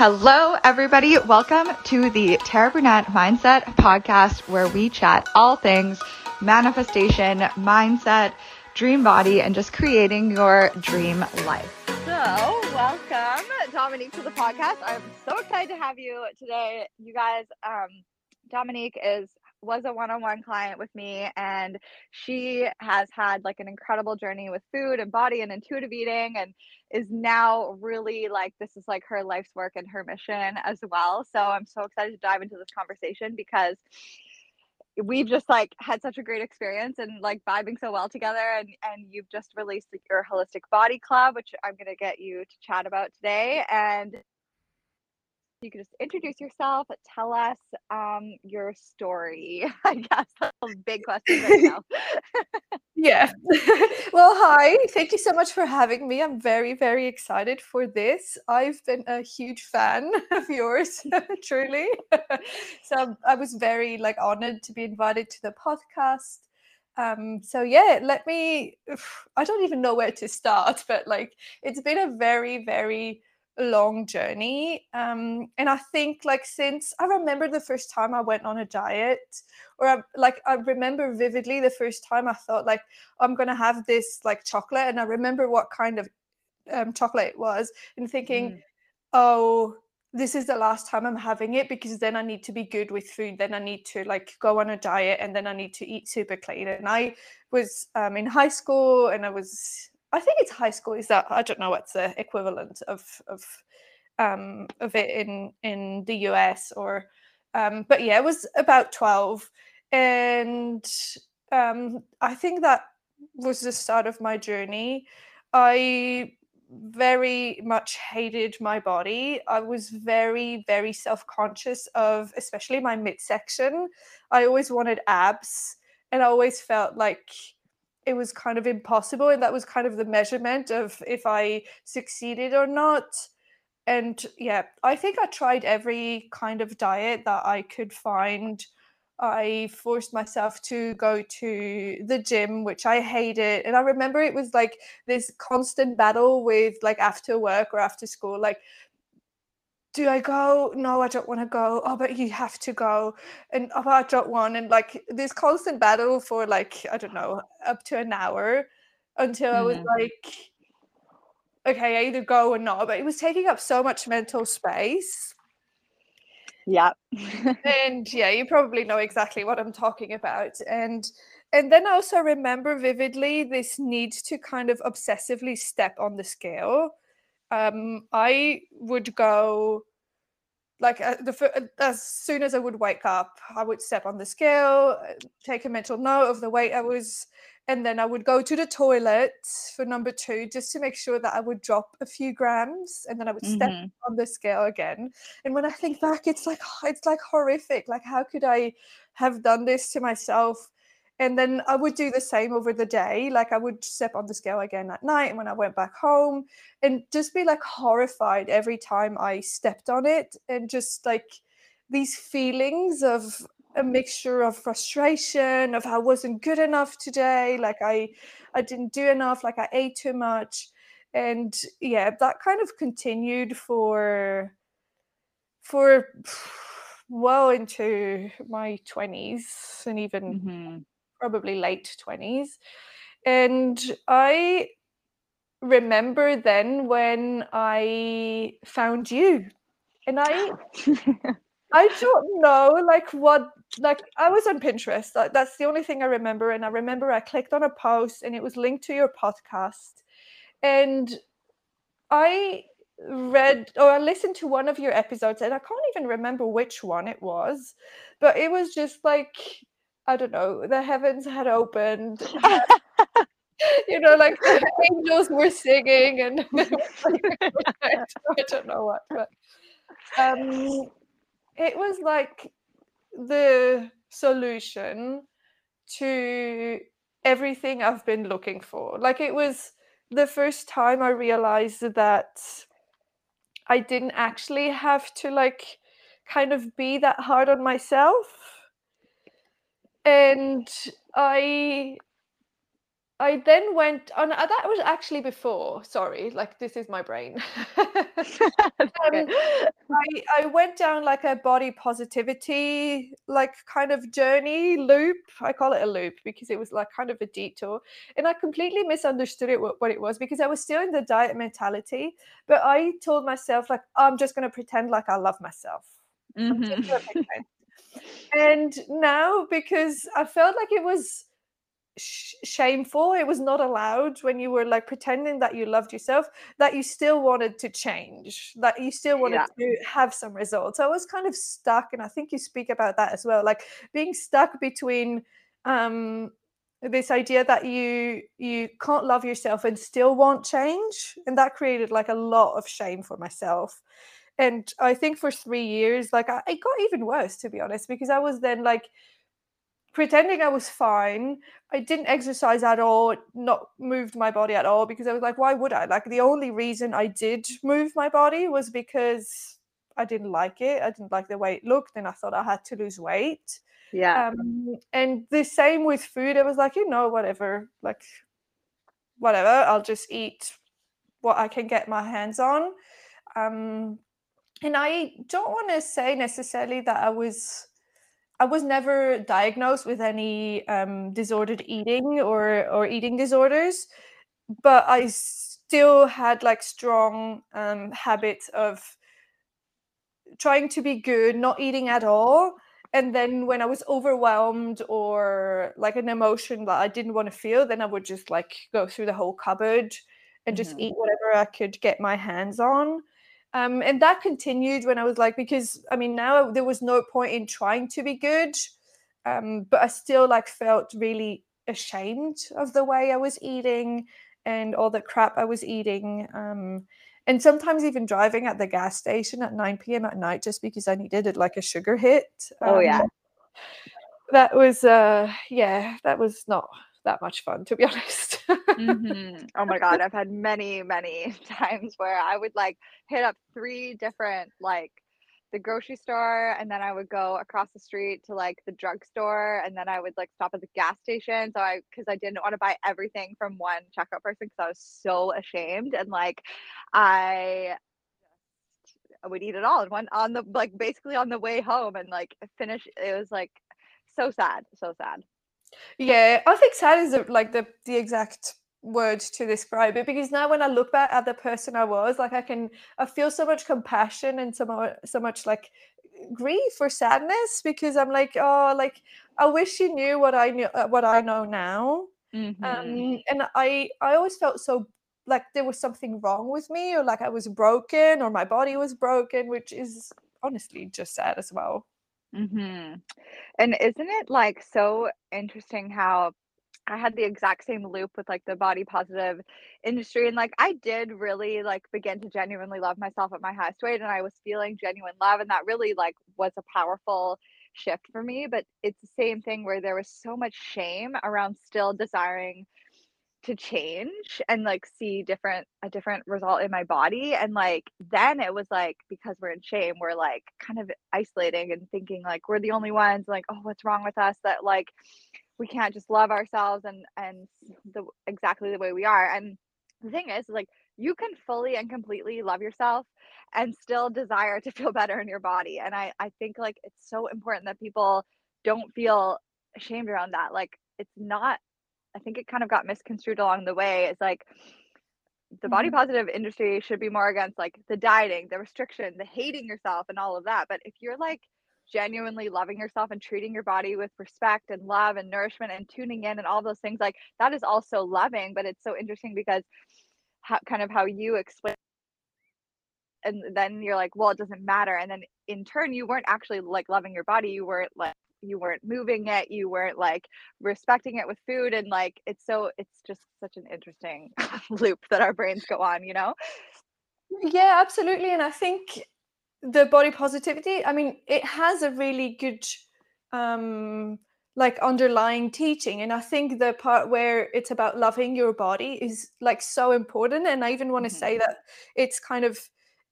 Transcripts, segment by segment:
Hello, everybody. Welcome to the Tara Brunet Mindset Podcast, where we chat all things manifestation, mindset, dream body, and just creating your dream life. So, welcome, Dominique, to the podcast. I'm so excited to have you today. You guys, um, Dominique is was a one-on-one client with me and she has had like an incredible journey with food and body and intuitive eating and is now really like this is like her life's work and her mission as well so i'm so excited to dive into this conversation because we've just like had such a great experience and like vibing so well together and and you've just released your holistic body club which i'm going to get you to chat about today and you can just introduce yourself, tell us um, your story. I guess that's a big question right now. yeah. well, hi. Thank you so much for having me. I'm very, very excited for this. I've been a huge fan of yours, truly. so I was very like honored to be invited to the podcast. Um, so yeah, let me. I don't even know where to start, but like it's been a very, very long journey. Um, and I think like since I remember the first time I went on a diet, or I, like I remember vividly the first time I thought like I'm gonna have this like chocolate, and I remember what kind of um, chocolate it was, and thinking, mm. oh, this is the last time I'm having it because then I need to be good with food. Then I need to like go on a diet, and then I need to eat super clean. And I was um, in high school, and I was I think it's high school. Is that I don't know what's the equivalent of of um, of it in in the US or um, but yeah, it was about twelve, and um, I think that was the start of my journey. I very much hated my body. I was very, very self conscious of, especially my midsection. I always wanted abs, and I always felt like it was kind of impossible and that was kind of the measurement of if i succeeded or not. And yeah i think i tried every kind of diet that i could find. I forced myself to go to the gym which i hated and i remember it was like this constant battle with like after work or after school like do I go? No, I don't want to go. Oh, but you have to go. And oh, I don't want. And like this constant battle for like, I don't know, up to an hour until I was mm. like, okay, I either go or not. But it was taking up so much mental space. Yeah. and yeah, you probably know exactly what I'm talking about. And and then I also remember vividly this need to kind of obsessively step on the scale um, I would go like uh, the uh, as soon as I would wake up, I would step on the scale, uh, take a mental note of the weight I was, and then I would go to the toilet for number two just to make sure that I would drop a few grams, and then I would step mm-hmm. on the scale again. And when I think back, it's like it's like horrific. Like how could I have done this to myself? And then I would do the same over the day. Like I would step on the scale again at night and when I went back home and just be like horrified every time I stepped on it. And just like these feelings of a mixture of frustration, of I wasn't good enough today, like I I didn't do enough, like I ate too much. And yeah, that kind of continued for for well into my 20s and even mm-hmm probably late 20s. And I remember then when I found you. And I I don't know like what like I was on Pinterest. That's the only thing I remember. And I remember I clicked on a post and it was linked to your podcast. And I read or I listened to one of your episodes and I can't even remember which one it was, but it was just like I don't know, the heavens had opened. you know, like the angels were singing, and I don't know what, but um, it was like the solution to everything I've been looking for. Like it was the first time I realized that I didn't actually have to like kind of be that hard on myself and I I then went on. Uh, that was actually before. Sorry, like this is my brain. um, I I went down like a body positivity like kind of journey loop. I call it a loop because it was like kind of a detour, and I completely misunderstood it what, what it was because I was still in the diet mentality. But I told myself like I'm just going to pretend like I love myself. Mm-hmm. And now because I felt like it was sh- shameful it was not allowed when you were like pretending that you loved yourself that you still wanted to change that you still wanted yeah. to have some results i was kind of stuck and i think you speak about that as well like being stuck between um this idea that you you can't love yourself and still want change and that created like a lot of shame for myself and i think for three years like I, it got even worse to be honest because i was then like pretending I was fine. I didn't exercise at all, not moved my body at all because I was like, why would I? Like the only reason I did move my body was because I didn't like it. I didn't like the way it looked, and I thought I had to lose weight. Yeah. Um, and the same with food. I was like, you know, whatever, like whatever. I'll just eat what I can get my hands on. Um, and I don't want to say necessarily that I was I was never diagnosed with any um, disordered eating or or eating disorders, but I still had like strong um, habits of trying to be good, not eating at all. And then when I was overwhelmed or like an emotion that I didn't want to feel, then I would just like go through the whole cupboard and just mm-hmm. eat whatever I could get my hands on. Um, and that continued when I was like, because I mean, now there was no point in trying to be good, um, but I still like felt really ashamed of the way I was eating and all the crap I was eating. Um, and sometimes even driving at the gas station at 9 p.m. at night just because I needed like a sugar hit. oh yeah. Um, that was uh yeah, that was not that much fun to be honest. Mm-hmm. Oh my god, I've had many many times where I would like hit up three different like the grocery store and then I would go across the street to like the drugstore and then I would like stop at the gas station so I cuz I didn't want to buy everything from one checkout person cuz I was so ashamed and like I I would eat it all and one on the like basically on the way home and like finish it was like so sad so sad yeah, I think sad is like the the exact word to describe it because now when I look back at the person I was, like I can I feel so much compassion and so much so much like grief or sadness because I'm like, oh, like I wish you knew what I knew uh, what I know now. Mm-hmm. Um, and I I always felt so like there was something wrong with me or like I was broken or my body was broken, which is honestly just sad as well. Mm-hmm. And isn't it like so interesting how I had the exact same loop with like the body positive industry and like I did really like begin to genuinely love myself at my highest weight and I was feeling genuine love and that really like was a powerful shift for me but it's the same thing where there was so much shame around still desiring to change and like see different a different result in my body and like then it was like because we're in shame we're like kind of isolating and thinking like we're the only ones like oh what's wrong with us? that like we can't just love ourselves and and the exactly the way we are and the thing is like you can fully and completely love yourself and still desire to feel better in your body and i i think like it's so important that people don't feel ashamed around that like it's not I think it kind of got misconstrued along the way. It's like the body mm-hmm. positive industry should be more against like the dieting, the restriction, the hating yourself, and all of that. But if you're like genuinely loving yourself and treating your body with respect and love and nourishment and tuning in and all those things, like that is also loving. But it's so interesting because how, kind of how you explain and then you're like well it doesn't matter and then in turn you weren't actually like loving your body you weren't like you weren't moving it you weren't like respecting it with food and like it's so it's just such an interesting loop that our brains go on you know yeah absolutely and i think the body positivity i mean it has a really good um like underlying teaching and i think the part where it's about loving your body is like so important and i even want to mm-hmm. say that it's kind of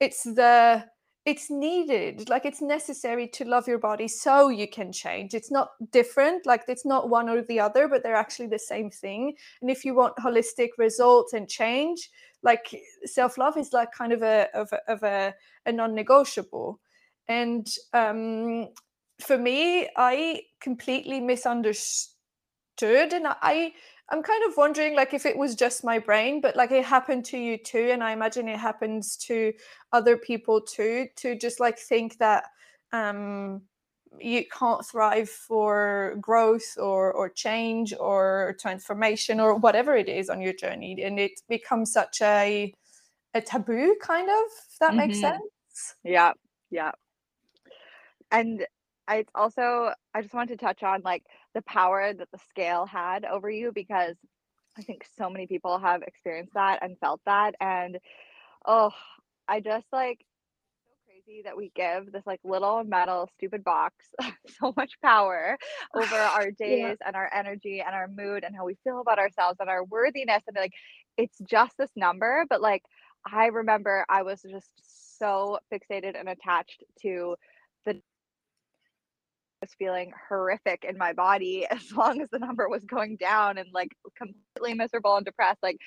it's the it's needed like it's necessary to love your body so you can change. It's not different like it's not one or the other but they're actually the same thing. And if you want holistic results and change like self-love is like kind of a of a, of a, a non-negotiable. And um for me i completely misunderstood and i I'm kind of wondering like if it was just my brain, but like it happened to you too. And I imagine it happens to other people too, to just like think that um you can't thrive for growth or or change or transformation or whatever it is on your journey. And it becomes such a a taboo kind of, if that mm-hmm. makes sense. Yeah. Yeah. And I also I just wanted to touch on like the power that the scale had over you because I think so many people have experienced that and felt that and oh I just like so crazy that we give this like little metal stupid box so much power over our days yeah. and our energy and our mood and how we feel about ourselves and our worthiness and like it's just this number but like I remember I was just so fixated and attached to was feeling horrific in my body as long as the number was going down and like completely miserable and depressed like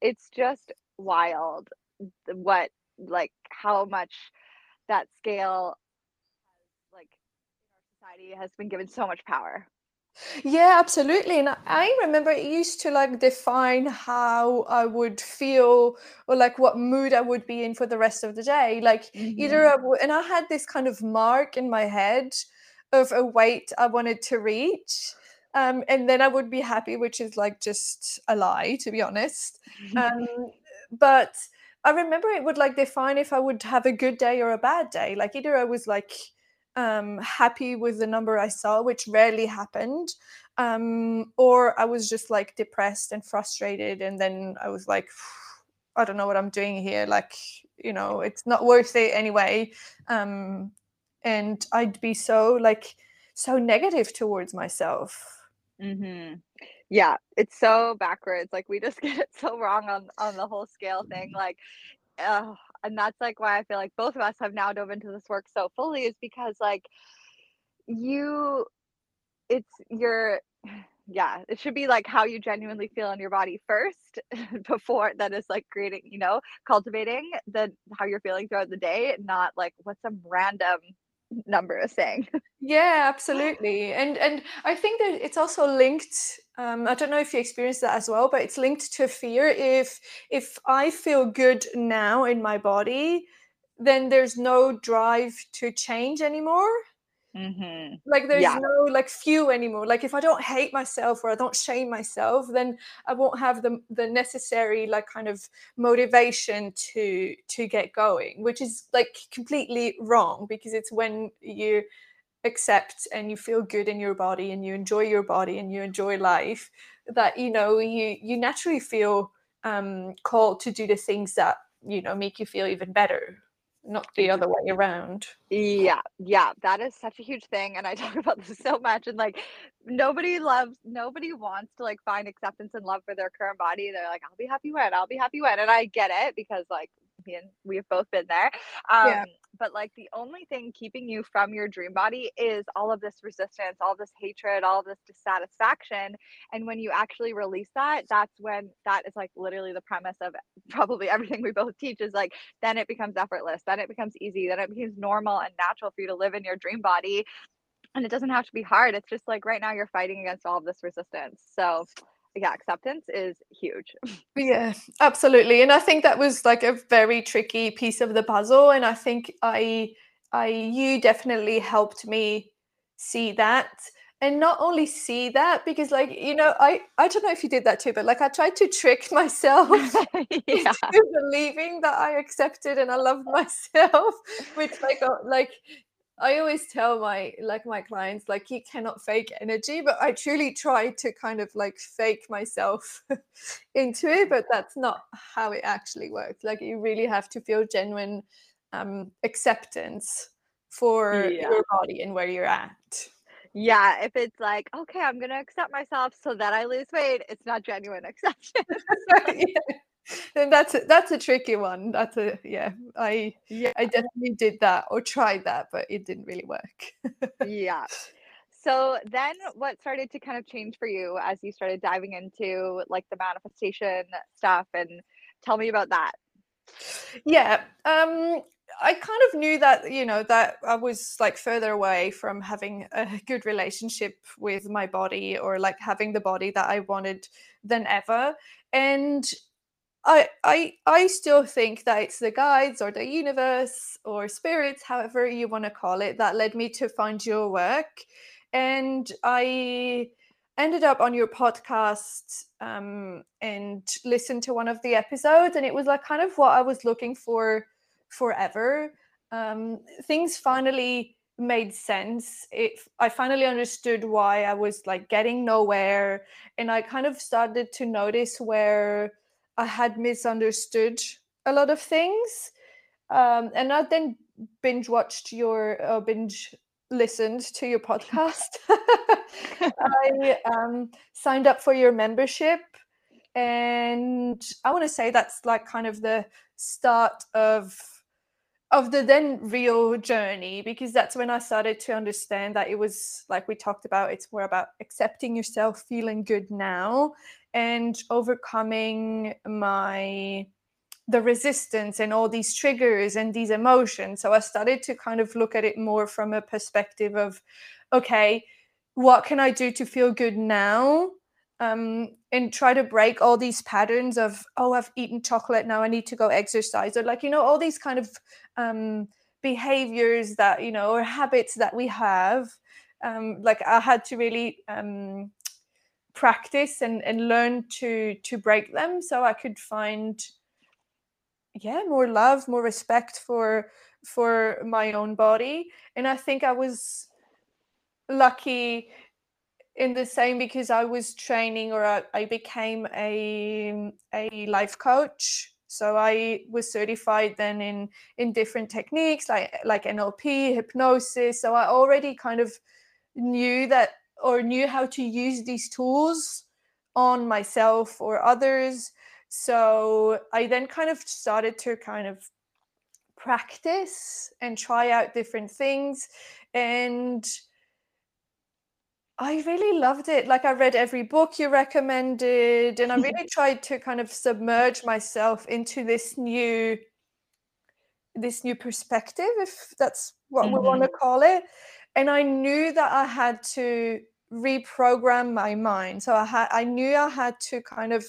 it's just wild what like how much that scale like in our society has been given so much power yeah absolutely and i remember it used to like define how i would feel or like what mood i would be in for the rest of the day like mm-hmm. either I w- and i had this kind of mark in my head of a weight I wanted to reach. Um, and then I would be happy, which is like just a lie, to be honest. Um, but I remember it would like define if I would have a good day or a bad day. Like either I was like um, happy with the number I saw, which rarely happened, um, or I was just like depressed and frustrated. And then I was like, I don't know what I'm doing here. Like, you know, it's not worth it anyway. Um, and I'd be so like so negative towards myself. Mm-hmm. Yeah, it's so backwards. Like we just get it so wrong on on the whole scale thing. Like, uh, and that's like why I feel like both of us have now dove into this work so fully is because like you, it's your yeah it should be like how you genuinely feel in your body first before that is like creating you know cultivating the how you're feeling throughout the day not like what some random number is saying. Yeah, absolutely. And and I think that it's also linked um, I don't know if you experienced that as well, but it's linked to fear. If if I feel good now in my body, then there's no drive to change anymore. Mm-hmm. Like there's yeah. no like few anymore. Like if I don't hate myself or I don't shame myself, then I won't have the the necessary like kind of motivation to to get going, which is like completely wrong because it's when you accept and you feel good in your body and you enjoy your body and you enjoy life that you know you you naturally feel um called to do the things that you know make you feel even better not the other way around. Yeah, yeah, that is such a huge thing. And I talk about this so much. And like, nobody loves, nobody wants to like find acceptance and love for their current body. They're like, I'll be happy when, I'll be happy when. And I get it because like and we have both been there. Um, yeah. But like the only thing keeping you from your dream body is all of this resistance, all this hatred, all this dissatisfaction. And when you actually release that, that's when that is like literally the premise of probably everything we both teach is like, then it becomes effortless, then it becomes easy, then it becomes normal and natural for you to live in your dream body. And it doesn't have to be hard. It's just like right now you're fighting against all of this resistance. So yeah acceptance is huge yeah absolutely and i think that was like a very tricky piece of the puzzle and i think i i you definitely helped me see that and not only see that because like you know i i don't know if you did that too but like i tried to trick myself yeah. into believing that i accepted and i loved myself which like like I always tell my like my clients like you cannot fake energy, but I truly try to kind of like fake myself into it, but that's not how it actually works. Like you really have to feel genuine um, acceptance for yeah. your body and where you're at. Yeah, if it's like, okay, I'm gonna accept myself so that I lose weight, it's not genuine acceptance. yeah. Then that's a, that's a tricky one. That's a yeah. I yeah. I definitely did that or tried that, but it didn't really work. yeah. So then what started to kind of change for you as you started diving into like the manifestation stuff and tell me about that. Yeah. Um I kind of knew that, you know, that I was like further away from having a good relationship with my body or like having the body that I wanted than ever. And I I I still think that it's the guides or the universe or spirits, however you want to call it, that led me to find your work. And I ended up on your podcast um, and listened to one of the episodes, and it was like kind of what I was looking for forever. Um, things finally made sense. It I finally understood why I was like getting nowhere, and I kind of started to notice where I had misunderstood a lot of things. Um, and I then binge watched your uh, binge listened to your podcast. I um, signed up for your membership, and I want to say that's like kind of the start of of the then real journey because that's when I started to understand that it was like we talked about it's more about accepting yourself feeling good now and overcoming my the resistance and all these triggers and these emotions. So I started to kind of look at it more from a perspective of okay what can I do to feel good now um, and try to break all these patterns of oh i've eaten chocolate now i need to go exercise or like you know all these kind of um, behaviors that you know or habits that we have um, like i had to really um, practice and, and learn to to break them so i could find yeah more love more respect for for my own body. And i think i was lucky in the same because I was training or I, I became a um, a life coach. So I was certified then in in different techniques like like NLP, hypnosis. So I already kind of knew that or knew how to use these tools on myself or others. So I then kind of started to kind of practice and try out different things and I really loved it. Like I read every book you recommended and I really tried to kind of submerge myself into this new this new perspective if that's what mm-hmm. we want to call it. And I knew that I had to reprogram my mind. So I had I knew I had to kind of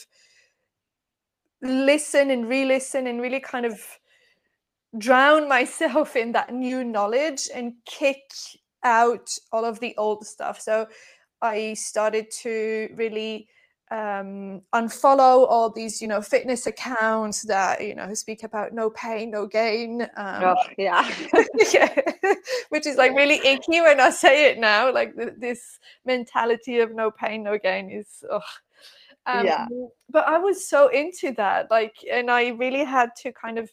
listen and re-listen and really kind of drown myself in that new knowledge and kick out all of the old stuff. So I started to really um, unfollow all these, you know, fitness accounts that you know speak about no pain, no gain. Um, oh, yeah, yeah, which is like really icky when I say it now. Like th- this mentality of no pain, no gain is. Oh. Um, yeah. But I was so into that, like, and I really had to kind of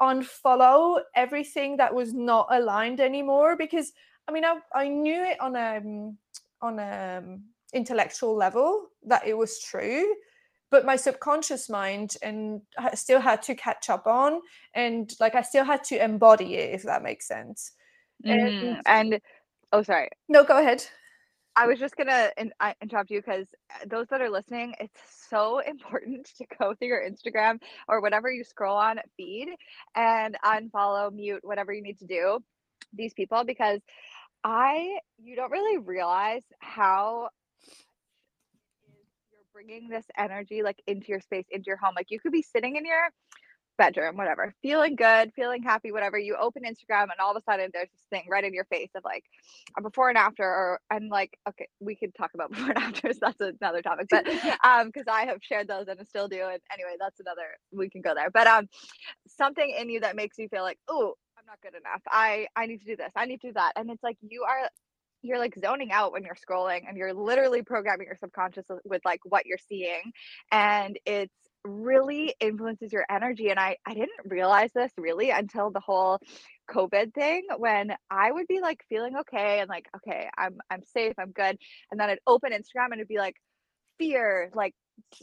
unfollow everything that was not aligned anymore because I mean, I, I knew it on a um, on a um, intellectual level that it was true, but my subconscious mind and I still had to catch up on, and like I still had to embody it, if that makes sense. Mm, and, and oh, sorry. No, go ahead. I was just gonna in, I, interrupt you because uh, those that are listening, it's so important to go through your Instagram or whatever you scroll on feed and unfollow, mute, whatever you need to do these people because I you don't really realize how you're bringing this energy like into your space, into your home. Like you could be sitting in your bedroom, whatever, feeling good, feeling happy, whatever. You open Instagram and all of a sudden there's this thing right in your face of like a before and after, or and like, okay, we could talk about before and afters. That's another topic, but um, because I have shared those and I still do. And anyway, that's another we can go there. But um, something in you that makes you feel like, oh, I'm not good enough. I I need to do this. I need to do that. And it's like you are you're like zoning out when you're scrolling and you're literally programming your subconscious with like what you're seeing and it's really influences your energy and I I didn't realize this really until the whole covid thing when I would be like feeling okay and like okay I'm I'm safe I'm good and then I'd open Instagram and it'd be like fear like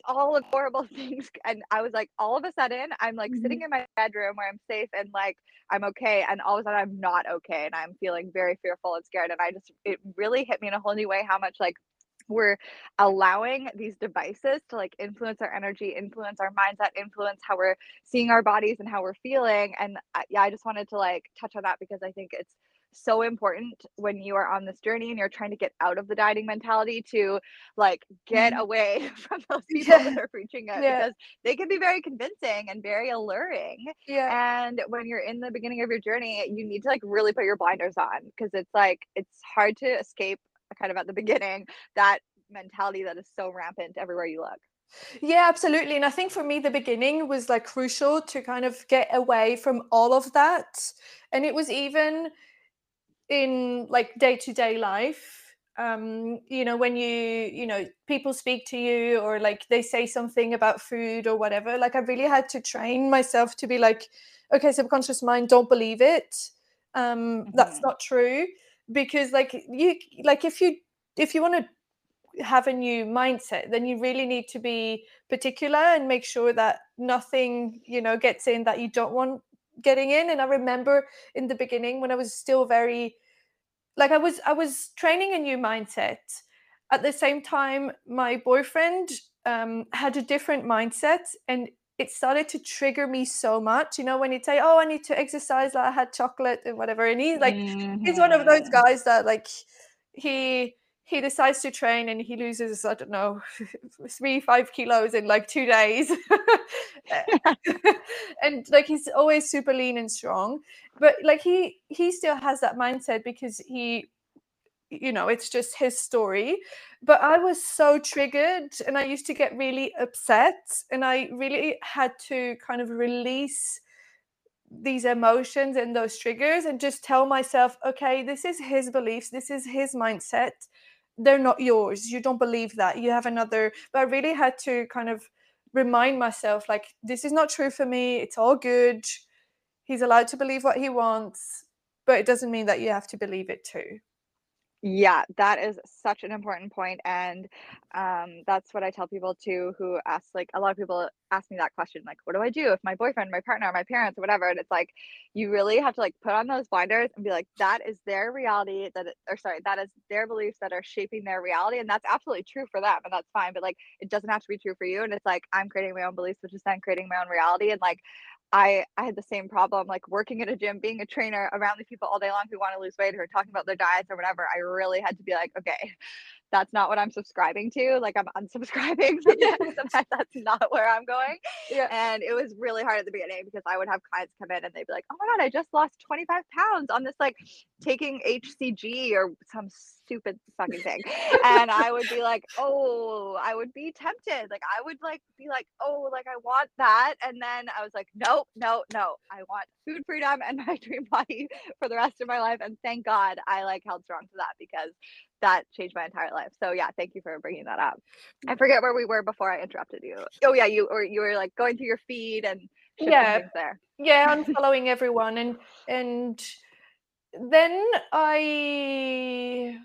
all of horrible things and i was like all of a sudden i'm like mm-hmm. sitting in my bedroom where i'm safe and like i'm okay and all of a sudden i'm not okay and i'm feeling very fearful and scared and i just it really hit me in a whole new way how much like we're allowing these devices to like influence our energy influence our mindset influence how we're seeing our bodies and how we're feeling and uh, yeah i just wanted to like touch on that because i think it's so important when you are on this journey and you're trying to get out of the dieting mentality to like get mm-hmm. away from those people yeah. that are preaching it yeah. because they can be very convincing and very alluring. Yeah. And when you're in the beginning of your journey, you need to like really put your blinders on because it's like it's hard to escape kind of at the beginning that mentality that is so rampant everywhere you look. Yeah, absolutely. And I think for me, the beginning was like crucial to kind of get away from all of that. And it was even in like day to day life um you know when you you know people speak to you or like they say something about food or whatever like i really had to train myself to be like okay subconscious mind don't believe it um mm-hmm. that's not true because like you like if you if you want to have a new mindset then you really need to be particular and make sure that nothing you know gets in that you don't want getting in and i remember in the beginning when i was still very like i was i was training a new mindset at the same time my boyfriend um, had a different mindset and it started to trigger me so much you know when you say oh i need to exercise like i had chocolate and whatever and he's like mm-hmm. he's one of those mm-hmm. guys that like he he decides to train and he loses i don't know three five kilos in like two days. And like he's always super lean and strong but like he he still has that mindset because he you know it's just his story. But i was so triggered and i used to get really upset and i really had to kind of release these emotions and those triggers and just tell myself okay this is his beliefs this is his mindset they're not yours you don't believe that you have another but i really had to kind of remind myself like this is not true for me it's all good he's allowed to believe what he wants but it doesn't mean that you have to believe it too yeah, that is such an important point, and um, that's what I tell people too who ask like a lot of people ask me that question like, what do I do if my boyfriend, my partner, my parents, or whatever? And it's like you really have to like put on those blinders and be like, that is their reality that, or sorry, that is their beliefs that are shaping their reality, and that's absolutely true for them, and that's fine. But like, it doesn't have to be true for you, and it's like I'm creating my own beliefs, which is then creating my own reality, and like I I had the same problem like working at a gym, being a trainer around these people all day long who want to lose weight, or talking about their diets or whatever. I really had to be like, okay, that's not what I'm subscribing to. Like I'm unsubscribing from that. that's not where I'm going. Yeah. And it was really hard at the beginning because I would have clients come in and they'd be like, oh my God, I just lost 25 pounds on this like taking HCG or some stupid fucking thing. and I would be like, oh, I would be tempted. Like I would like be like, oh, like I want that. And then I was like, nope, no, no. I want food freedom and my dream body for the rest of my life. And thank God I like held strong to that because that changed my entire life. So yeah, thank you for bringing that up. I mm. forget where we were before I interrupted you. Oh yeah, you or you were like going through your feed and yeah, there. Yeah, I'm following everyone and and then I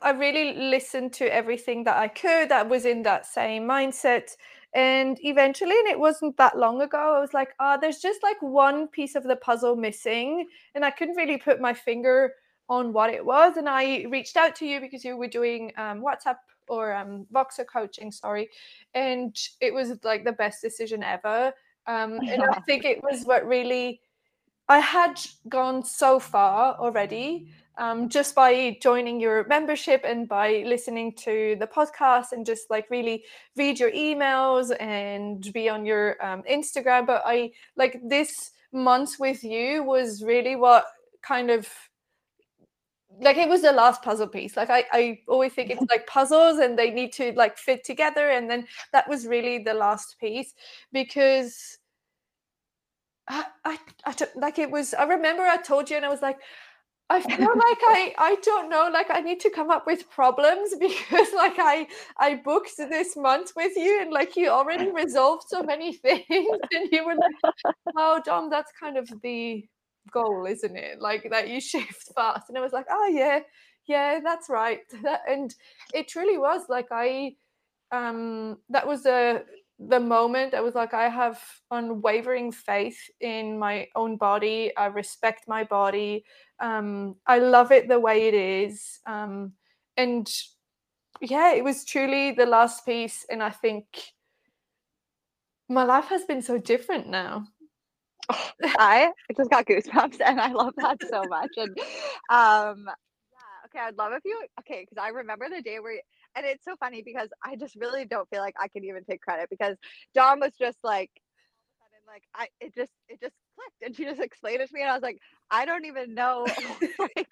I really listened to everything that I could that was in that same mindset. And eventually, and it wasn't that long ago, I was like, oh, there's just like one piece of the puzzle missing. And I couldn't really put my finger on what it was. And I reached out to you because you were doing um, WhatsApp or um, Voxer coaching, sorry. And it was like the best decision ever. Um, and I think it was what really, I had gone so far already um, just by joining your membership and by listening to the podcast and just like really read your emails and be on your um, Instagram. But I like this month with you was really what kind of like it was the last puzzle piece. Like I, I always think it's like puzzles and they need to like fit together and then that was really the last piece because I, I, I don't, like it was i remember i told you and i was like I feel like I I don't know like I need to come up with problems because like I I booked this month with you and like you already resolved so many things. And you were like oh Dom that's kind of the goal, isn't it? Like that you shift fast. And I was like, oh yeah, yeah, that's right. and it truly was like I um that was the the moment I was like, I have unwavering faith in my own body. I respect my body. Um, I love it the way it is. Um, and yeah, it was truly the last piece. And I think my life has been so different now. I just got goosebumps and I love that so much. And um yeah, okay, I'd love if you okay, because I remember the day where and it's so funny because I just really don't feel like I can even take credit because Dom was just like sudden like I it just it just clicked and she just explained it to me and I was like I don't even know like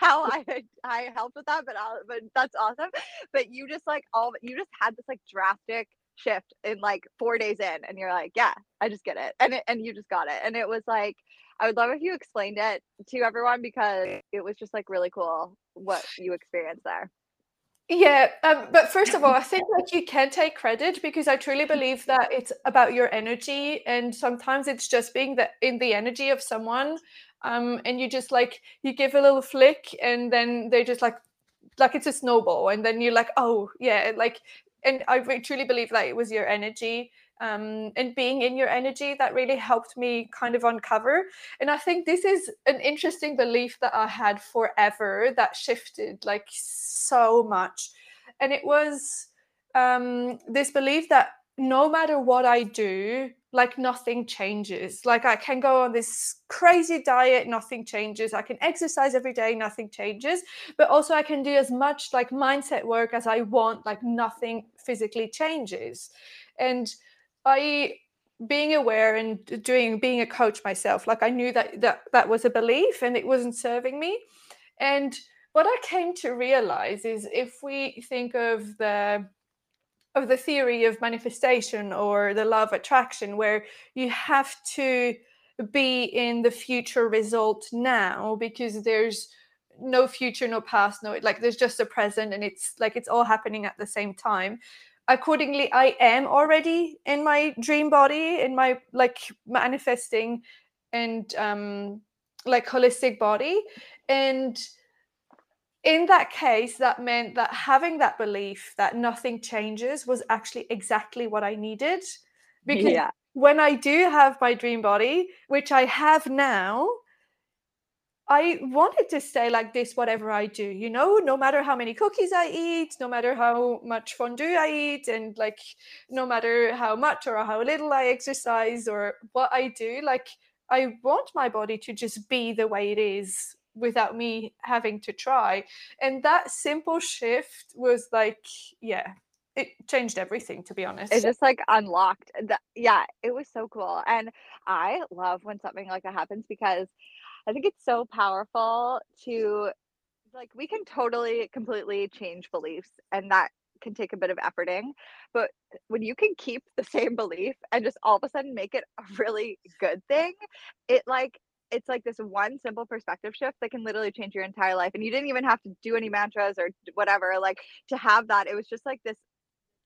how I I helped with that but I'll, but that's awesome but you just like all you just had this like drastic shift in like four days in and you're like yeah I just get it and it, and you just got it and it was like I would love if you explained it to everyone because it was just like really cool what you experienced there. Yeah, um, but first of all, I think like you can take credit because I truly believe that it's about your energy, and sometimes it's just being the in the energy of someone, um, and you just like you give a little flick, and then they just like like it's a snowball, and then you're like, oh yeah, like, and I truly believe that it was your energy um, and being in your energy that really helped me kind of uncover. And I think this is an interesting belief that I had forever that shifted like so much. And it was um, this belief that no matter what I do, like nothing changes. Like I can go on this crazy diet, nothing changes. I can exercise every day, nothing changes. But also I can do as much like mindset work as I want, like nothing physically changes. And I being aware and doing being a coach myself like i knew that that that was a belief and it wasn't serving me and what i came to realize is if we think of the of the theory of manifestation or the law of attraction where you have to be in the future result now because there's no future no past no like there's just a present and it's like it's all happening at the same time. Accordingly i am already in my dream body in my like manifesting and um like holistic body. And in that case that meant that having that belief that nothing changes was actually exactly what i needed. Because yeah. when i do have my dream body which i have now I wanted to stay like this, whatever I do, you know, no matter how many cookies I eat, no matter how much fondue I eat, and like no matter how much or how little I exercise or what I do, like I want my body to just be the way it is without me having to try. And that simple shift was like, yeah, it changed everything to be honest it just like unlocked the, yeah it was so cool and i love when something like that happens because I think it's so powerful to like we can totally completely change beliefs and that can take a bit of efforting but when you can keep the same belief and just all of a sudden make it a really good thing it like it's like this one simple perspective shift that can literally change your entire life and you didn't even have to do any mantras or whatever like to have that it was just like this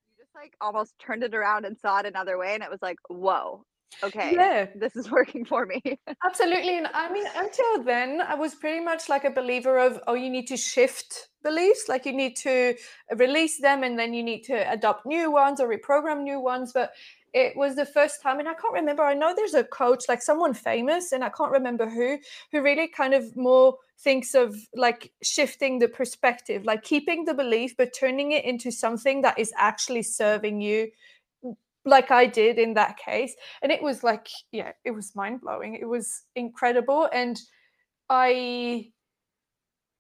you just like almost turned it around and saw it another way and it was like whoa okay yeah. this is working for me. Absolutely and i mean until then i was pretty much like a believer of oh you need to shift beliefs like you need to release them and then you need to adopt new ones or reprogram new ones but it was the first time and i can't remember i know there's a coach like someone famous and i can't remember who who really kind of more thinks of like shifting the perspective like keeping the belief but turning it into something that is actually serving you mm, like I did in that case. And it was like, yeah, it was mind blowing. It was incredible. And I,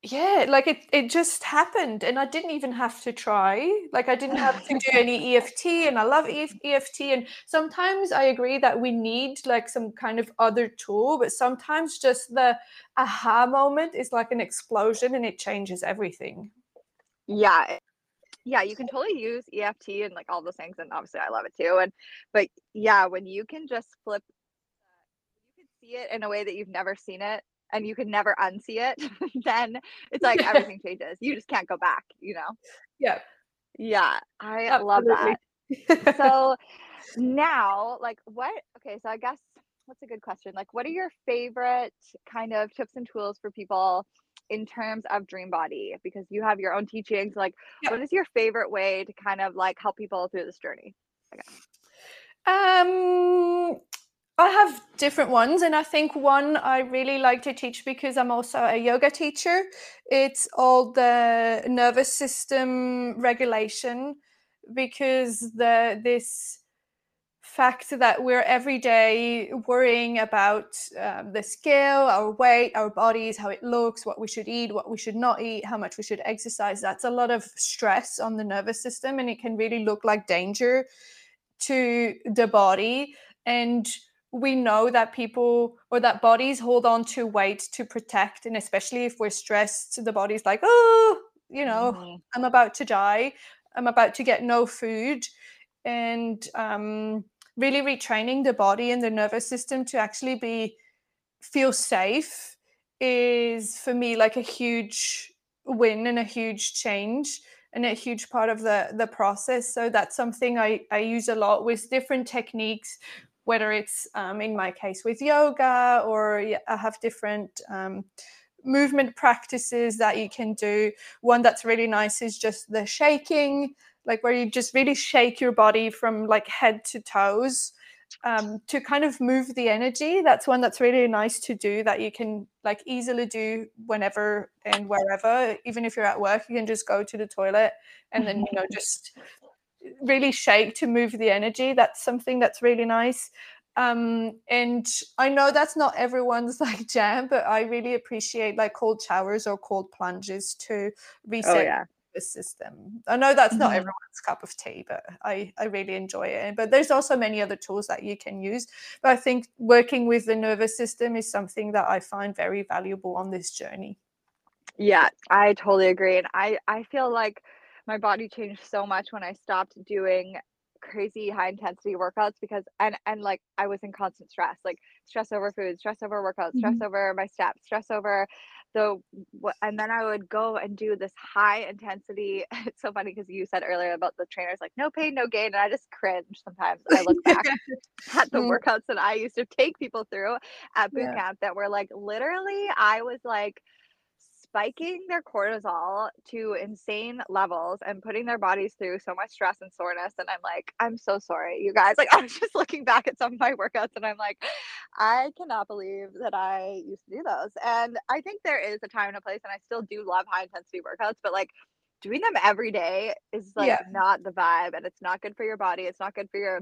yeah, like it, it just happened. And I didn't even have to try. Like I didn't have to do any EFT. And I love EFT. And sometimes I agree that we need like some kind of other tool, but sometimes just the aha moment is like an explosion and it changes everything. Yeah, yeah, you can totally use EFT and like all those things, and obviously I love it too. And but yeah, when you can just flip, you can see it in a way that you've never seen it, and you can never unsee it, then it's like everything changes. You just can't go back, you know? Yeah, yeah, I Absolutely. love that. so now, like, what? Okay, so I guess what's a good question? Like, what are your favorite kind of tips and tools for people? in terms of dream body because you have your own teachings like what is your favorite way to kind of like help people through this journey um I have different ones, and I think one I really like to teach because I'm also a yoga teacher. It's all the nervous system regulation because the this fact that we're every day worrying about um, the scale, our weight, our bodies, how it looks, what we should eat, what we should not eat, how much we should exercise. That's a lot of stress on the nervous system, and it can really look like danger to the body. And we know that people or that bodies hold on to weight to protect and especially if we're stressed the body's like oh you know mm-hmm. i'm about to die. I'm about to get no food. And um, really retraining the body and the nervous system to actually be feel safe is for me like a huge win and a huge change and a huge part of the the process. So that's something i i use a lot with different techniques whether it's um, in my case with yoga or I have different um, movement practices that you can do. One that's really nice is just the shaking, like where you just really shake your body from like head to toes um, to kind of move the energy. That's one that's really nice to do that you can like easily do whenever and wherever. Even if you're at work, you can just go to the toilet and then, you know, just really shake to move the energy. That's something that's really nice. Um, and I know that's not everyone's like jam, but I really appreciate like cold showers or cold plunges to oh, reset oh, yeah. the system. I know that's mm-hmm. not everyone's cup of tea, but I, I really enjoy it. But there's also many other tools that you can use. But I think working with the nervous system is something that I find very valuable on this journey. Yeah, I totally agree. And I, I feel like my body changed so much when I stopped doing crazy high intensity workouts because and and like I was in constant stress, like stress over food, stress over workouts, stress mm-hmm. over my steps, stress over the and then I would go and do this high intensity. It's so funny because you said earlier about the trainers like no pain, no gain, and I just cringe sometimes. I look back at the mm. workouts that I used to take people through at boot yeah. camp that were like literally I was like spiking their cortisol to insane levels and putting their bodies through so much stress and soreness. And I'm like, I'm so sorry, you guys. Like, I'm just looking back at some of my workouts and I'm like, I cannot believe that I used to do those. And I think there is a time and a place, and I still do love high intensity workouts, but like, doing them every day is like yeah. not the vibe and it's not good for your body it's not good for your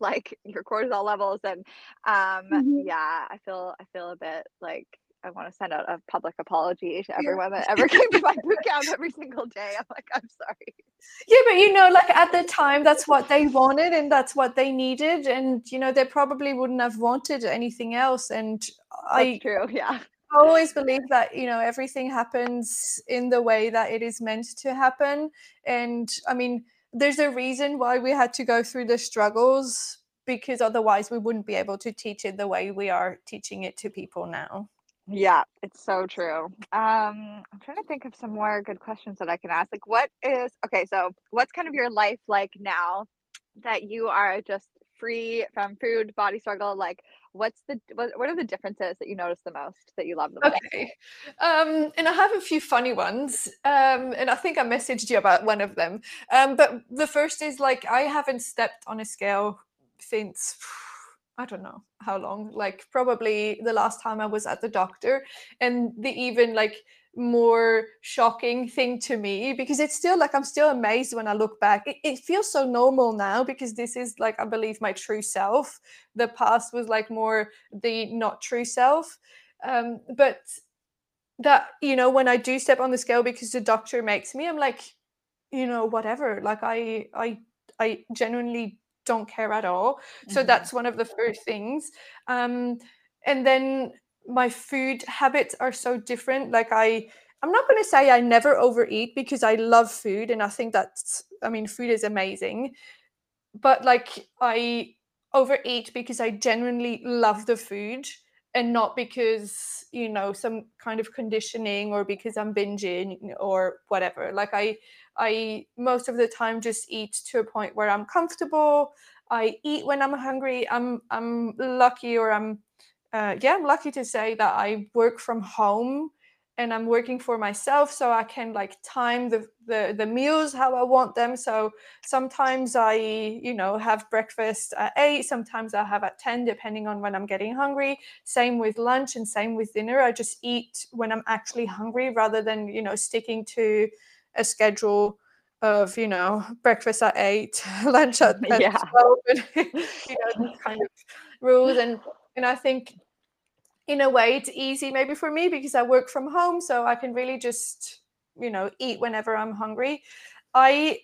like your cortisol levels and um mm-hmm. yeah i feel i feel a bit like I want to send out a public apology to everyone that ever came to my boot camp every single day. I'm like, I'm sorry. Yeah, but you know, like at the time, that's what they wanted and that's what they needed. And, you know, they probably wouldn't have wanted anything else. And I, true. Yeah. I always believe that, you know, everything happens in the way that it is meant to happen. And I mean, there's a reason why we had to go through the struggles because otherwise we wouldn't be able to teach it the way we are teaching it to people now. Yeah, it's so true. Um, I'm trying to think of some more good questions that I can ask. Like, what is okay? So, what's kind of your life like now that you are just free from food, body struggle? Like, what's the what, what are the differences that you notice the most that you love the most? Okay, um, and I have a few funny ones, um, and I think I messaged you about one of them. Um, but the first is like I haven't stepped on a scale since I don't know how long, like probably the last time I was at the doctor. And the even like more shocking thing to me, because it's still like I'm still amazed when I look back. It, it feels so normal now because this is like, I believe, my true self. The past was like more the not true self. Um, but that, you know, when I do step on the scale because the doctor makes me, I'm like, you know, whatever. Like I, I, I genuinely don't care at all. Mm-hmm. So that's one of the first things. Um, and then my food habits are so different. Like I, I'm not going to say I never overeat because I love food and I think that's, I mean, food is amazing. But like I overeat because I genuinely love the food and not because you know some kind of conditioning or because i'm binging or whatever like i i most of the time just eat to a point where i'm comfortable. I eat when i'm hungry. I'm i'm lucky or i'm uh, yeah i'm lucky to say that i work from home and I'm working for myself so I can like time the, the the meals how I want them. So sometimes I you know have breakfast at 8 sometimes I have at 10 depending on when I'm getting hungry. Same with lunch and same with dinner. I just eat when I'm actually hungry rather than you know sticking to a schedule of you know breakfast at 8 lunch at, at yeah. 12 and, you know these kind of rules and and I think in a way it's easy maybe for me because I work from home so I can really just you know eat whenever I'm hungry. I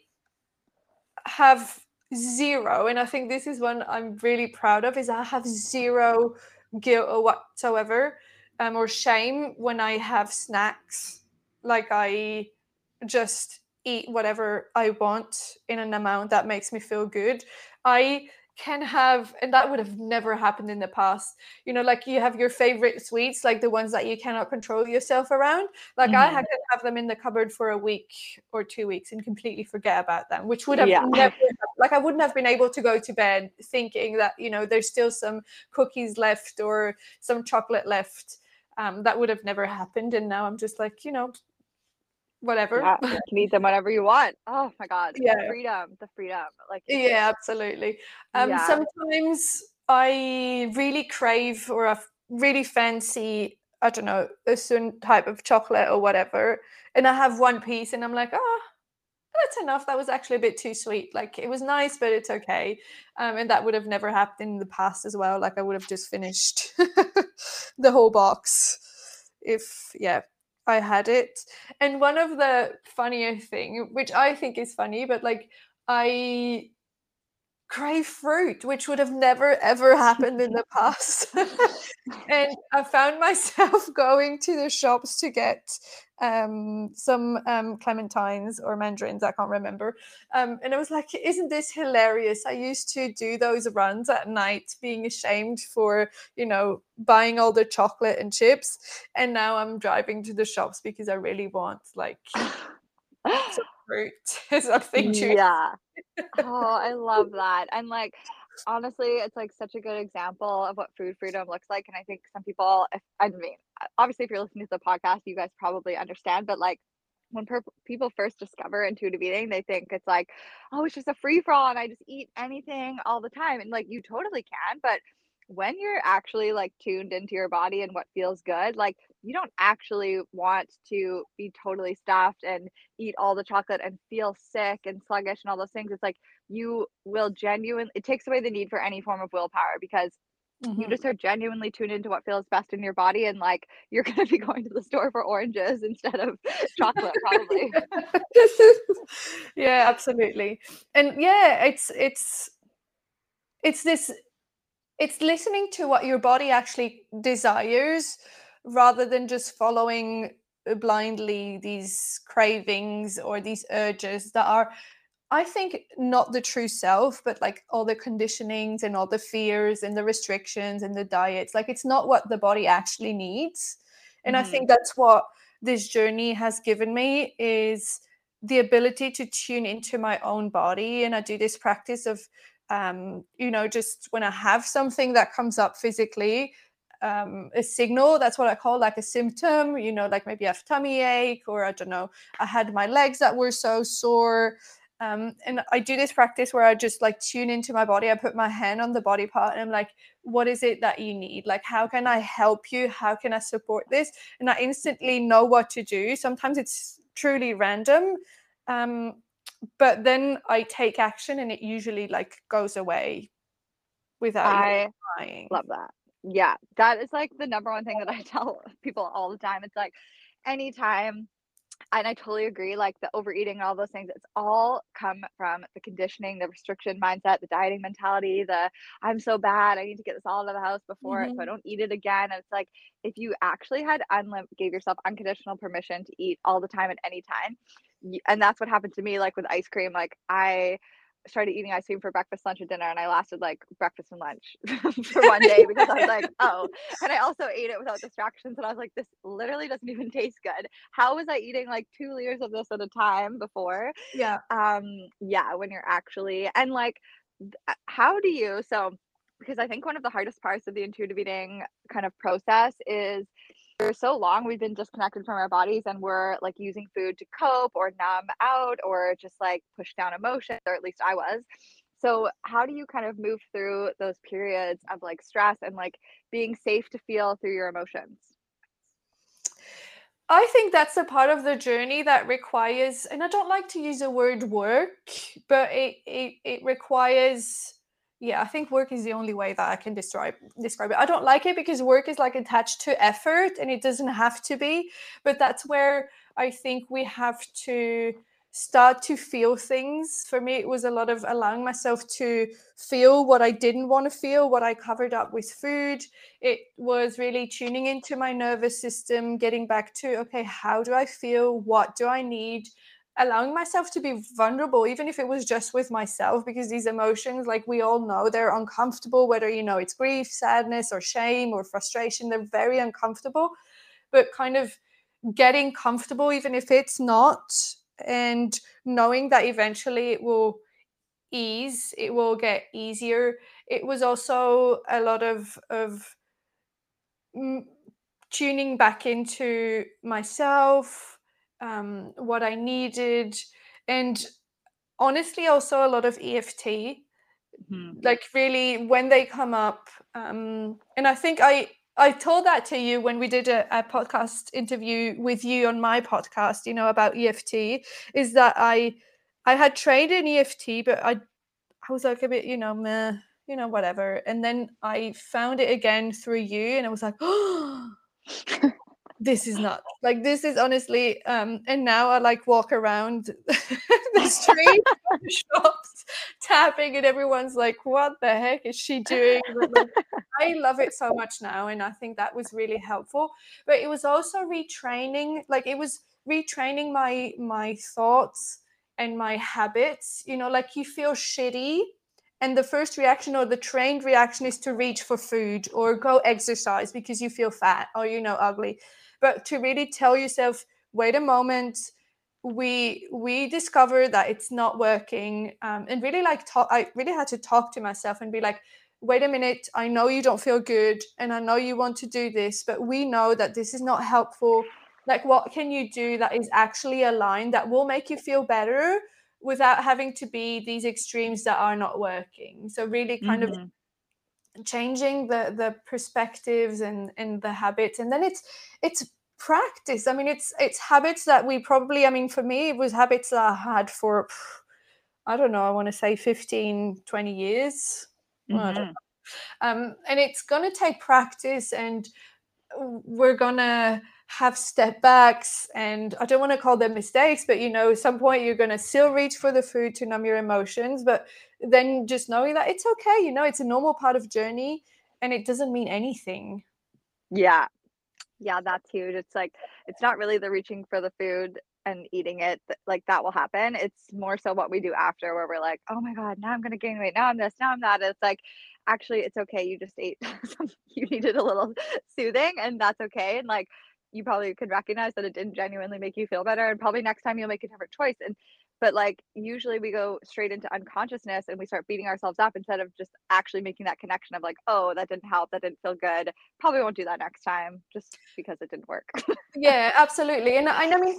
have zero and I think this is one I'm really proud of is I have zero guilt or whatsoever um, or shame when I have snacks like I just eat whatever I want in an amount that makes me feel good. I can have and that would have never happened in the past you know like you have your favorite sweets like the ones that you cannot control yourself around like mm-hmm. i had to have them in the cupboard for a week or two weeks and completely forget about them which would have yeah. never like i wouldn't have been able to go to bed thinking that you know there's still some cookies left or some chocolate left um, that would have never happened and now i'm just like you know whatever. Yeah, you can eat them whenever you want. Oh my god. Yeah. The freedom. The freedom. Like Yeah, absolutely. Um yeah. sometimes I really crave or I really fancy, I don't know, a certain type of chocolate or whatever. And I have one piece and I'm like, oh, that's enough. That was actually a bit too sweet. Like it was nice, but it's okay. Um, and that would have never happened in the past as well. Like I would have just finished the whole box if yeah I had it. And one of the funnier thing, which I think is funny, but like I crave fruit, which would have never ever happened in the past. and I found myself going to the shops to get um, some um, clementines or mandarins, I can't remember. Um, and I was like, isn't this hilarious? I used to do those runs at night, being ashamed for, you know, buying all the chocolate and chips. And now I'm driving to the shops because I really want like some fruit, something to. Yeah. oh, I love that. And like, honestly it's like such a good example of what food freedom looks like and i think some people if i mean obviously if you're listening to the podcast you guys probably understand but like when per- people first discover intuitive eating they think it's like oh it's just a free for all and i just eat anything all the time and like you totally can but when you're actually like tuned into your body and what feels good like you don't actually want to be totally stuffed and eat all the chocolate and feel sick and sluggish and all those things. It's like you will genuinely, it takes away the need for any form of willpower because mm-hmm. you just are genuinely tuned into what feels best in your body. And like you're going to be going to the store for oranges instead of chocolate, probably. yeah, absolutely. And yeah, it's, it's, it's this it's listening to what your body actually desires rather than just following uh, blindly these cravings or these urges that are i think not the true self but like all the conditionings and all the fears and the restrictions and the diets. Like it's not what the body actually needs. And mm-hmm. i think that's what this journey has given me is the ability to tune into my own body. And i do this practice of um, you know just when i have something that comes up physically um, a signal. That's what I call like a symptom. You know, like maybe I have tummy ache, or I don't know, I had my legs that were so sore. Um, and I do this practice where I just like tune into my body. I put my hand on the body part and I'm like, what is it that you need? Like, how can I help you? How can I support this? And I instantly know what to do. Sometimes it's truly random. Um, but then I take action and it usually like goes away without I trying. Love that yeah, that is like the number one thing that I tell people all the time. It's like anytime and I totally agree. Like the overeating and all those things, it's all come from the conditioning, the restriction mindset, the dieting mentality, the I'm so bad, I need to get this all out of the house before mm-hmm. so I mm-hmm. don't eat it again. And it's like if you actually had unlim gave yourself unconditional permission to eat all the time at any time, and that's what happened to me. Like with ice cream, like I started eating ice cream for breakfast, lunch, and dinner, and I lasted like breakfast and lunch for one day because I was like, oh, and I also ate it without distractions, and I was like, this literally doesn't even taste good. How was I eating like two liters of this at a time before? Yeah. Um. Yeah. When you're actually and like, uh, how do you so? Because I think one of the hardest parts of the intuitive eating kind of process is for so long we've been disconnected from our bodies and we're like using food to cope or numb out or just like push down emotions or at least i was. So how do you kind of move through those periods of like stress and like being safe to feel through your emotions? I think that's a part of the journey that requires, and I don't like to use the word work, but it it, it requires yeah i think work is the only way that i can describe describe it. I don't like it because work is like attached to effort and it doesn't have to be but that's where i think we have to start to feel things. For me it was a lot of allowing myself to feel what i didn't want to feel what i covered up with food. It was really tuning into my nervous system getting back to okay how do i feel? What do i need allowing myself to be vulnerable even if it was just with myself because these emotions like we all know they're uncomfortable whether you know it's grief sadness or shame or frustration they're very uncomfortable. But kind of getting comfortable even if it's not and knowing that eventually it will ease it will get easier. It was also a lot of of tuning back into myself um, what I needed, and honestly, also a lot of EFT. Mm-hmm. Like really, when they come up, um, and I think I I told that to you when we did a, a, podcast interview with you on my podcast. You know about EFT is that I I had trained in EFT, but I I was like a bit you know meh, you know whatever, and then I found it again through you, and I was like, oh this is not like this is honestly um and now i like walk around the street shops tapping and everyone's like what the heck is she doing? I love it so much now and i think that was really helpful. But it was also retraining like it was retraining my my thoughts and my habits you know like you feel shitty and the first reaction or the trained reaction is to reach for food or go exercise because you feel fat or you know ugly but to really tell yourself wait a moment we we discovered that it's not working um, and really like talk i really had to talk to myself and be like wait a minute i know you don't feel good and i know you want to do this but we know that this is not helpful like what can you do that is actually aligned that will make you feel better without having to be these extremes that are not working so really kind mm-hmm. of changing the the perspectives and and the habits and then it's it's practice. I mean it's it's habits that we probably i mean for me it was habits that i had for i don't know i want to say 15 20 years. Mm-hmm. um, and it's going to take practice and we're going to have step backs and i don't want to call them mistakes but you know at some point you're going to still reach for the food to numb your emotions but then just knowing that it's okay you know it's a normal part of journey and it doesn't mean anything. Yeah. Yeah that's huge it's like it's not really the reaching for the food and eating it like that will happen it's more so what we do after where we're like oh my god now i'm gonna gain weight now i'm this now i'm that it's like actually it's okay you just ate you needed a little soothing and that's okay and like you probably could recognize that it didn't genuinely make you feel better and probably next time you'll make a different choice and but like usually we go straight into unconsciousness and we start beating ourselves up instead of just actually making that connection of like oh that didn't help that didn't feel good probably won't do that next time just because it didn't work. Yeah absolutely and I, I mean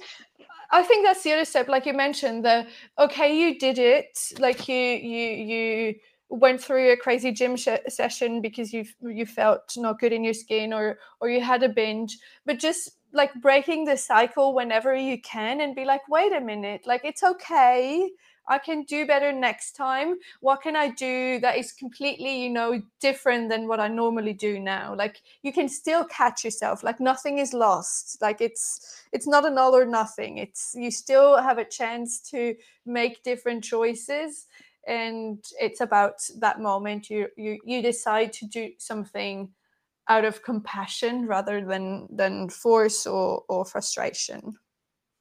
i think that's the other step like you mentioned the okay you did it like you you you went through a crazy gym sh- session because you you felt not good in your skin or or you had a binge. But just like breaking the cycle whenever you can and be like wait a minute like it's okay. I can do better next time. What can i do that is completely you know different than what i normally do now? Like you can still catch yourself. Like nothing is lost. Like it's it's not an all or nothing. It's you still have a chance to make different choices and it's about that moment you you you decide to do something out of compassion rather than than force or or frustration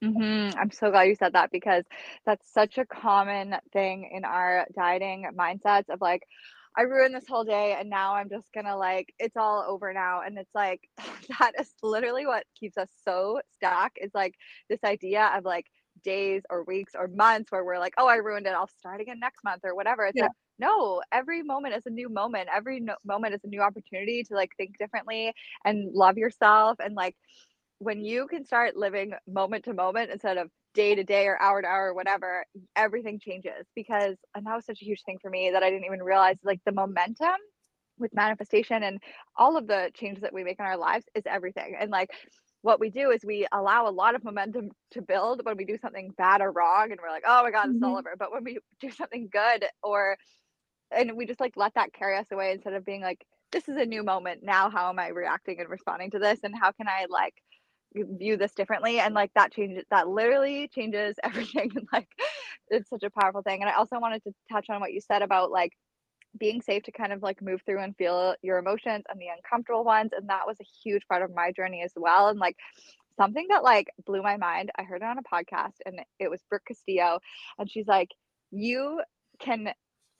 mm-hmm. i'm so glad you said that because that's such a common thing in our dieting mindsets of like I ruined this whole day and now I'm just gonna like it's all over now. And it's like that is literally what keeps us so stuck. Is like this idea of like days or weeks or months where we're like, oh, I ruined it. I'll start again next month or whatever. It's yeah. like, no every moment is a new moment every no- moment is a new opportunity to like think differently and love yourself and like when you can start living moment to moment instead of day to day or hour to hour or whatever everything changes because and that was such a huge thing for me that i didn't even realize like the momentum with manifestation and all of the changes that we make in our lives is everything and like what we do is we allow a lot of momentum to build when we do something bad or wrong and we're like oh my god it's mm-hmm. all over. But when we do something good or and we just like let that carry us away instead of being like this is a new moment. Now how am i reacting and responding to this? And how can i like view this differently? And like that changes that literally changes everything. And like it's such a powerful thing. And i also wanted to touch on what you said about like being safe to kind of like move through and feel your emotions and the uncomfortable ones and that was a huge part of my journey as well and like something that like blew my mind i heard it on a podcast and it was brooke castillo and she's like you can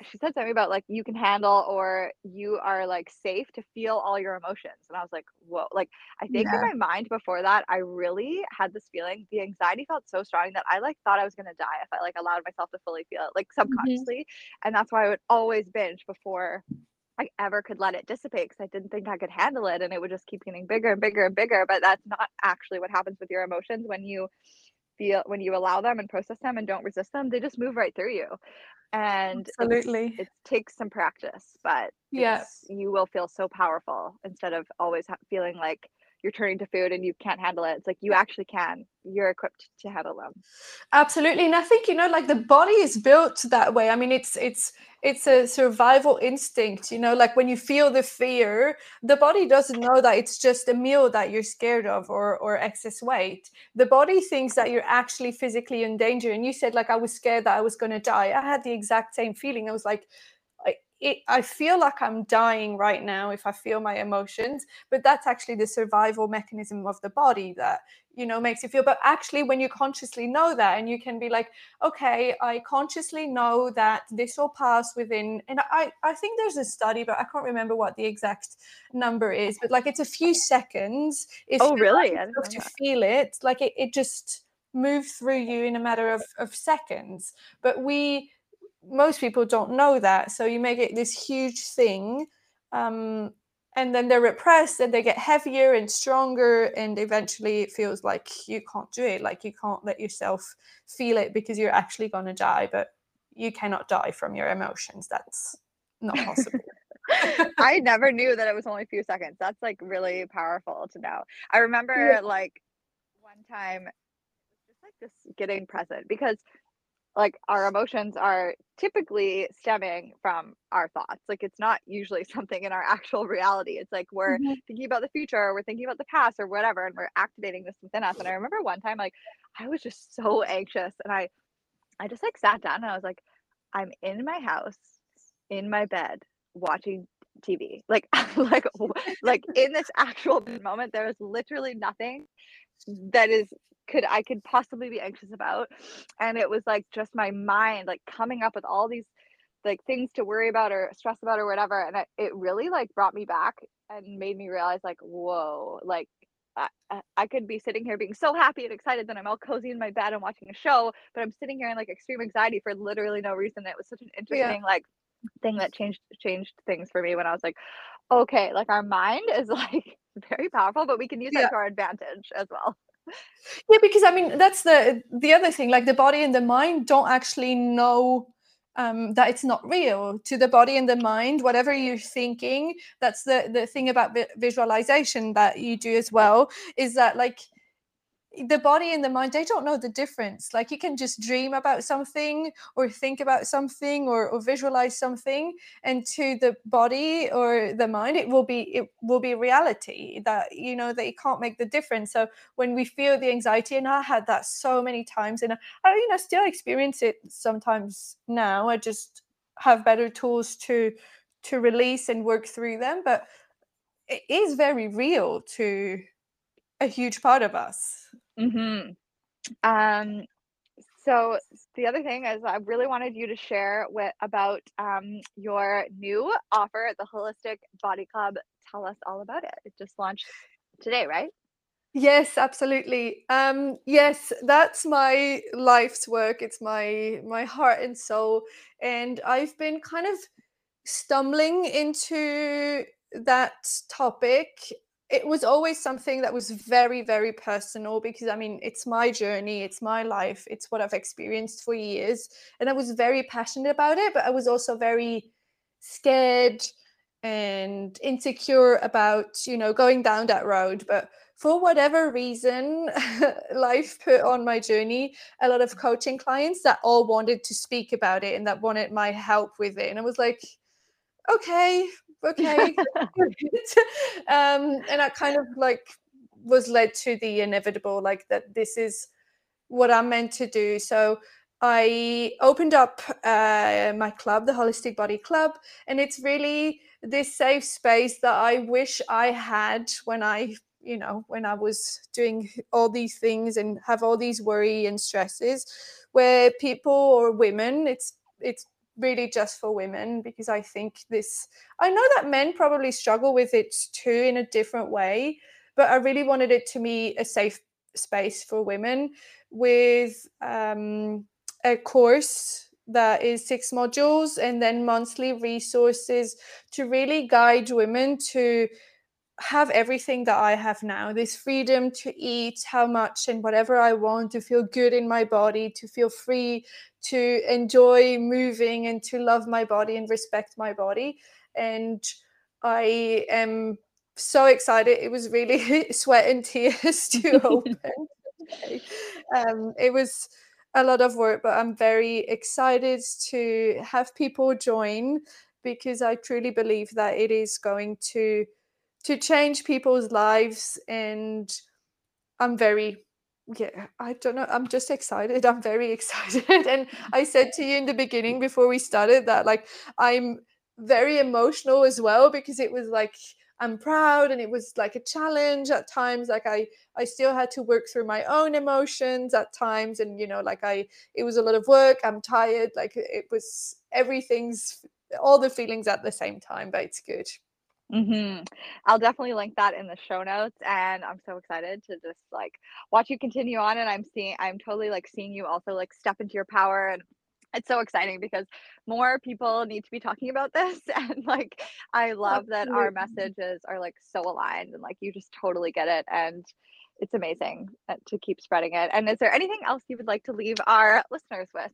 she said something about like you can handle or you are like safe to feel all your emotions and i was like whoa like i think yeah. in my mind before that i really had this feeling the anxiety felt so strong that i like thought i was going to die if i like allowed myself to fully feel it like mm-hmm. subconsciously mm-hmm. and that's why i would always binge before I ever could let it dissipate because I didn't think I could handle it and it would just keep getting bigger and bigger and bigger. But that's not actually what happens with your emotions when you feel when you allow them and process them and don't resist them, they just move right through you. And absolutely. it takes some practice but yes you will feel so powerful instead of always feeling like you're turning to food and you can't handle it. It's like you actually can. You're equipped to handle them. Absolutely. And I think, you know, like the body is built that way. I mean, it's it's it's a survival instinct, you know, like when you feel the fear, the body doesn't know that it's just a meal that you're scared of or or excess weight. The body thinks that you're actually physically in danger. And you said like I was scared that I was gonna die. I had the exact same feeling. I was like, it, I feel like I'm dying right now if I feel my emotions, but that's actually the survival mechanism of the body that you know makes you feel. But actually, when you consciously know that, and you can be like, okay, I consciously know that this will pass within, and I I think there's a study, but I can't remember what the exact number is, but like it's a few seconds. If oh, really? to feel it, like it, it just moves through you in a matter of, of seconds. But we most people don't know that. So you make it this huge thing. Um, and then they're repressed and they get heavier and stronger. And eventually it feels like you can't do it. Like you can't let yourself feel it because you're actually going to die. But you cannot die from your emotions. That's not possible. I never knew that it was only a few seconds. That's like really powerful to know. I remember yeah. like one time just like this getting present because like our emotions are typically stemming from our thoughts. Like it's not usually something in our actual reality. It's like we're mm-hmm. thinking about the future or we're thinking about the past or whatever and we're activating this within us. And i remember one time like i was just so anxious and i i just like sat down and i was like i'm in my house in my bed watching tv like like like in this actual moment there was literally nothing that is could I could possibly be anxious about. And it was like just my mind like coming up with all these like things to worry about or stress about or whatever. And I, it really like brought me back and made me realize like, whoa, like I, I could be sitting here being so happy and excited that I'm all cozy in my bed and watching a show, but I'm sitting here in like extreme anxiety for literally no reason. It was such an interesting yeah. like thing that changed changed things for me when I was like, okay, like our mind is like very powerful, but we can use yeah. that to our advantage as well yeah because i mean that's the the other thing like the body and the mind don't actually know um, that it's not real to the body and the mind whatever you're thinking that's the the thing about vi- visualization that you do as well is that like the body and the mind they don't know the difference. Like you can just dream about something or think about something or, or visualize something and to the body or the mind it will be it will be reality that you know they can't make the difference. So when we feel the anxiety and i had that so many times and i you know still experience it sometimes now i just have better tools to to release and work through them but it is very real to a huge part of us Mm-hmm. Um, so the other thing is, I really wanted you to share with about um, your new offer at the Holistic Body Club. Tell us all about it. It just launched today, right? Yes, absolutely. Um, yes, that's my life's work. It's my my heart and soul, and I've been kind of stumbling into that topic. It was always something that was very, very personal because I mean, it's my journey, it's my life, it's what I've experienced for years, and I was very passionate about it. But I was also very scared and insecure about you know going down that road. But for whatever reason, life put on my journey a lot of coaching clients that all wanted to speak about it and that wanted my help with it. And I was like, okay, okay. um, and I kind of like was led to the inevitable, like that this is what I'm meant to do. So I opened up uh, my club, the Holistic Body Club, and it's really this safe space that I wish I had when I you know when i was doing all these things and have all these worry and stresses where people or women it's it's really just for women because i think this i know that men probably struggle with it too in a different way but i really wanted it to be a safe space for women with um, a course that is six modules and then monthly resources to really guide women to have everything that I have now this freedom to eat how much and whatever I want, to feel good in my body, to feel free, to enjoy moving and to love my body and respect my body. And I am so excited. It was really sweat and tears to open. um, it was a lot of work, but I'm very excited to have people join because I truly believe that it is going to to change people's lives and i'm very yeah i don't know i'm just excited i'm very excited. And i said to you in the beginning before we started that like i'm very emotional as well because it was like i'm proud and it was like a challenge at times like i i still had to work through my own emotions at times and you know like i it was a lot of work i'm tired like it was everything's all the feelings at the same time but it's good hmm I'll definitely link that in the show notes, and I'm so excited to just like watch you continue on. And I'm seeing, I'm totally like seeing you also like step into your power, and it's so exciting because more people need to be talking about this. And like, I love that our messages are like so aligned, and like you just totally get it, and it's amazing uh, to keep spreading it. And is there anything else you would like to leave our listeners with?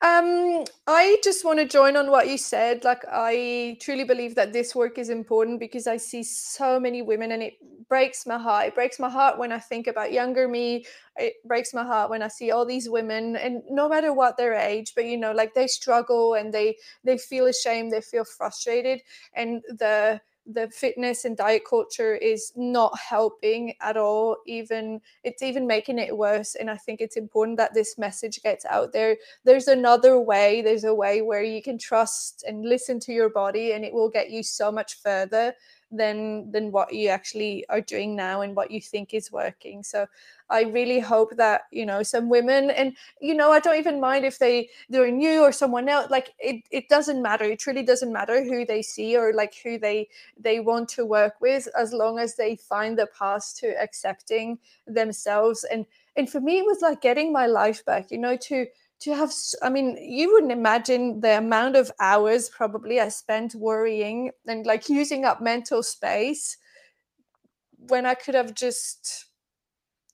Um, I just want to join on what you said. Like, I truly believe that this work is important because I see so many women, and it breaks my heart. It breaks my heart when I think about younger me. It breaks my heart when I see all these women, and no matter what their age, but you know, like they struggle and they they feel ashamed, they feel frustrated, and the the fitness and diet culture is not helping at all even it's even making it worse and i think it's important that this message gets out there. There's another way there's a way where you can trust and listen to your body and it will get you so much further than than what you actually are doing now and what you think is working. So i really hope that you know some women and you know i don't even mind if they they're new or someone else like it, it doesn't matter. It truly doesn't matter who they see or like who they they want to work with as long as they find the path to accepting themselves. And and for me it was like getting my life back you know to to have i mean you wouldn't imagine the amount of hours probably i spent worrying and like using up mental space when i could have just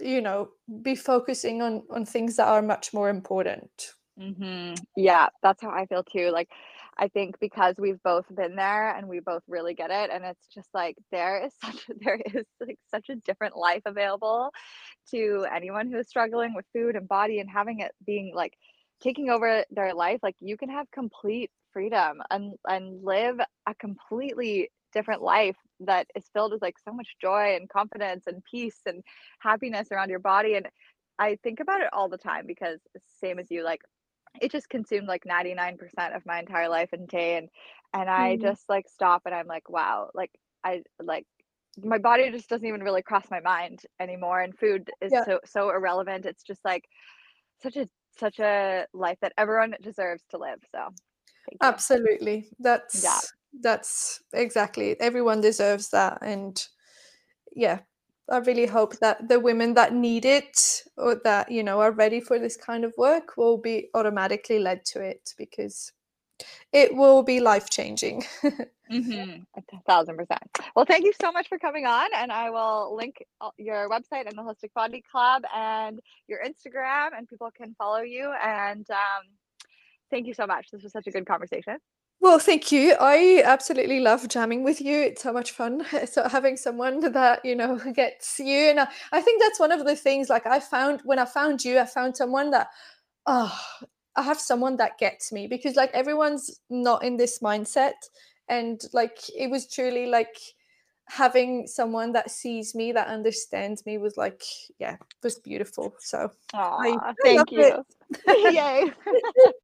you know be focusing on on things that are much more important mm-hmm. yeah that's how i feel too like i think because we've both been there and we both really get it and it's just like there is such there is like such a different life available to anyone who is struggling with food and body and having it being like taking over their life like you can have complete freedom and and live a completely different life that is filled with like so much joy and confidence and peace and happiness around your body and i think about it all the time because same as you like it just consumed like 99% of my entire life in day and and i mm-hmm. just like stop and i'm like wow like i like my body just doesn't even really cross my mind anymore and food is yeah. so so irrelevant it's just like such a such a life that everyone deserves to live. So absolutely. That's yeah. that's exactly everyone deserves that. And yeah, I really hope that the women that need it or that you know are ready for this kind of work will be automatically led to it because it will be life changing. mm-hmm. A thousand percent. Well, thank you so much for coming on, and I will link your website and the Holistic Body Club and your Instagram, and people can follow you. And um, thank you so much. This was such a good conversation. Well, thank you. I absolutely love jamming with you. It's so much fun. So having someone that you know gets you, and I, I think that's one of the things. Like I found when I found you, I found someone that, oh, I have someone that gets me because like everyone's not in this mindset, and like it was truly like having someone that sees me that understands me was like yeah was beautiful so Aww, I, thank you. Yay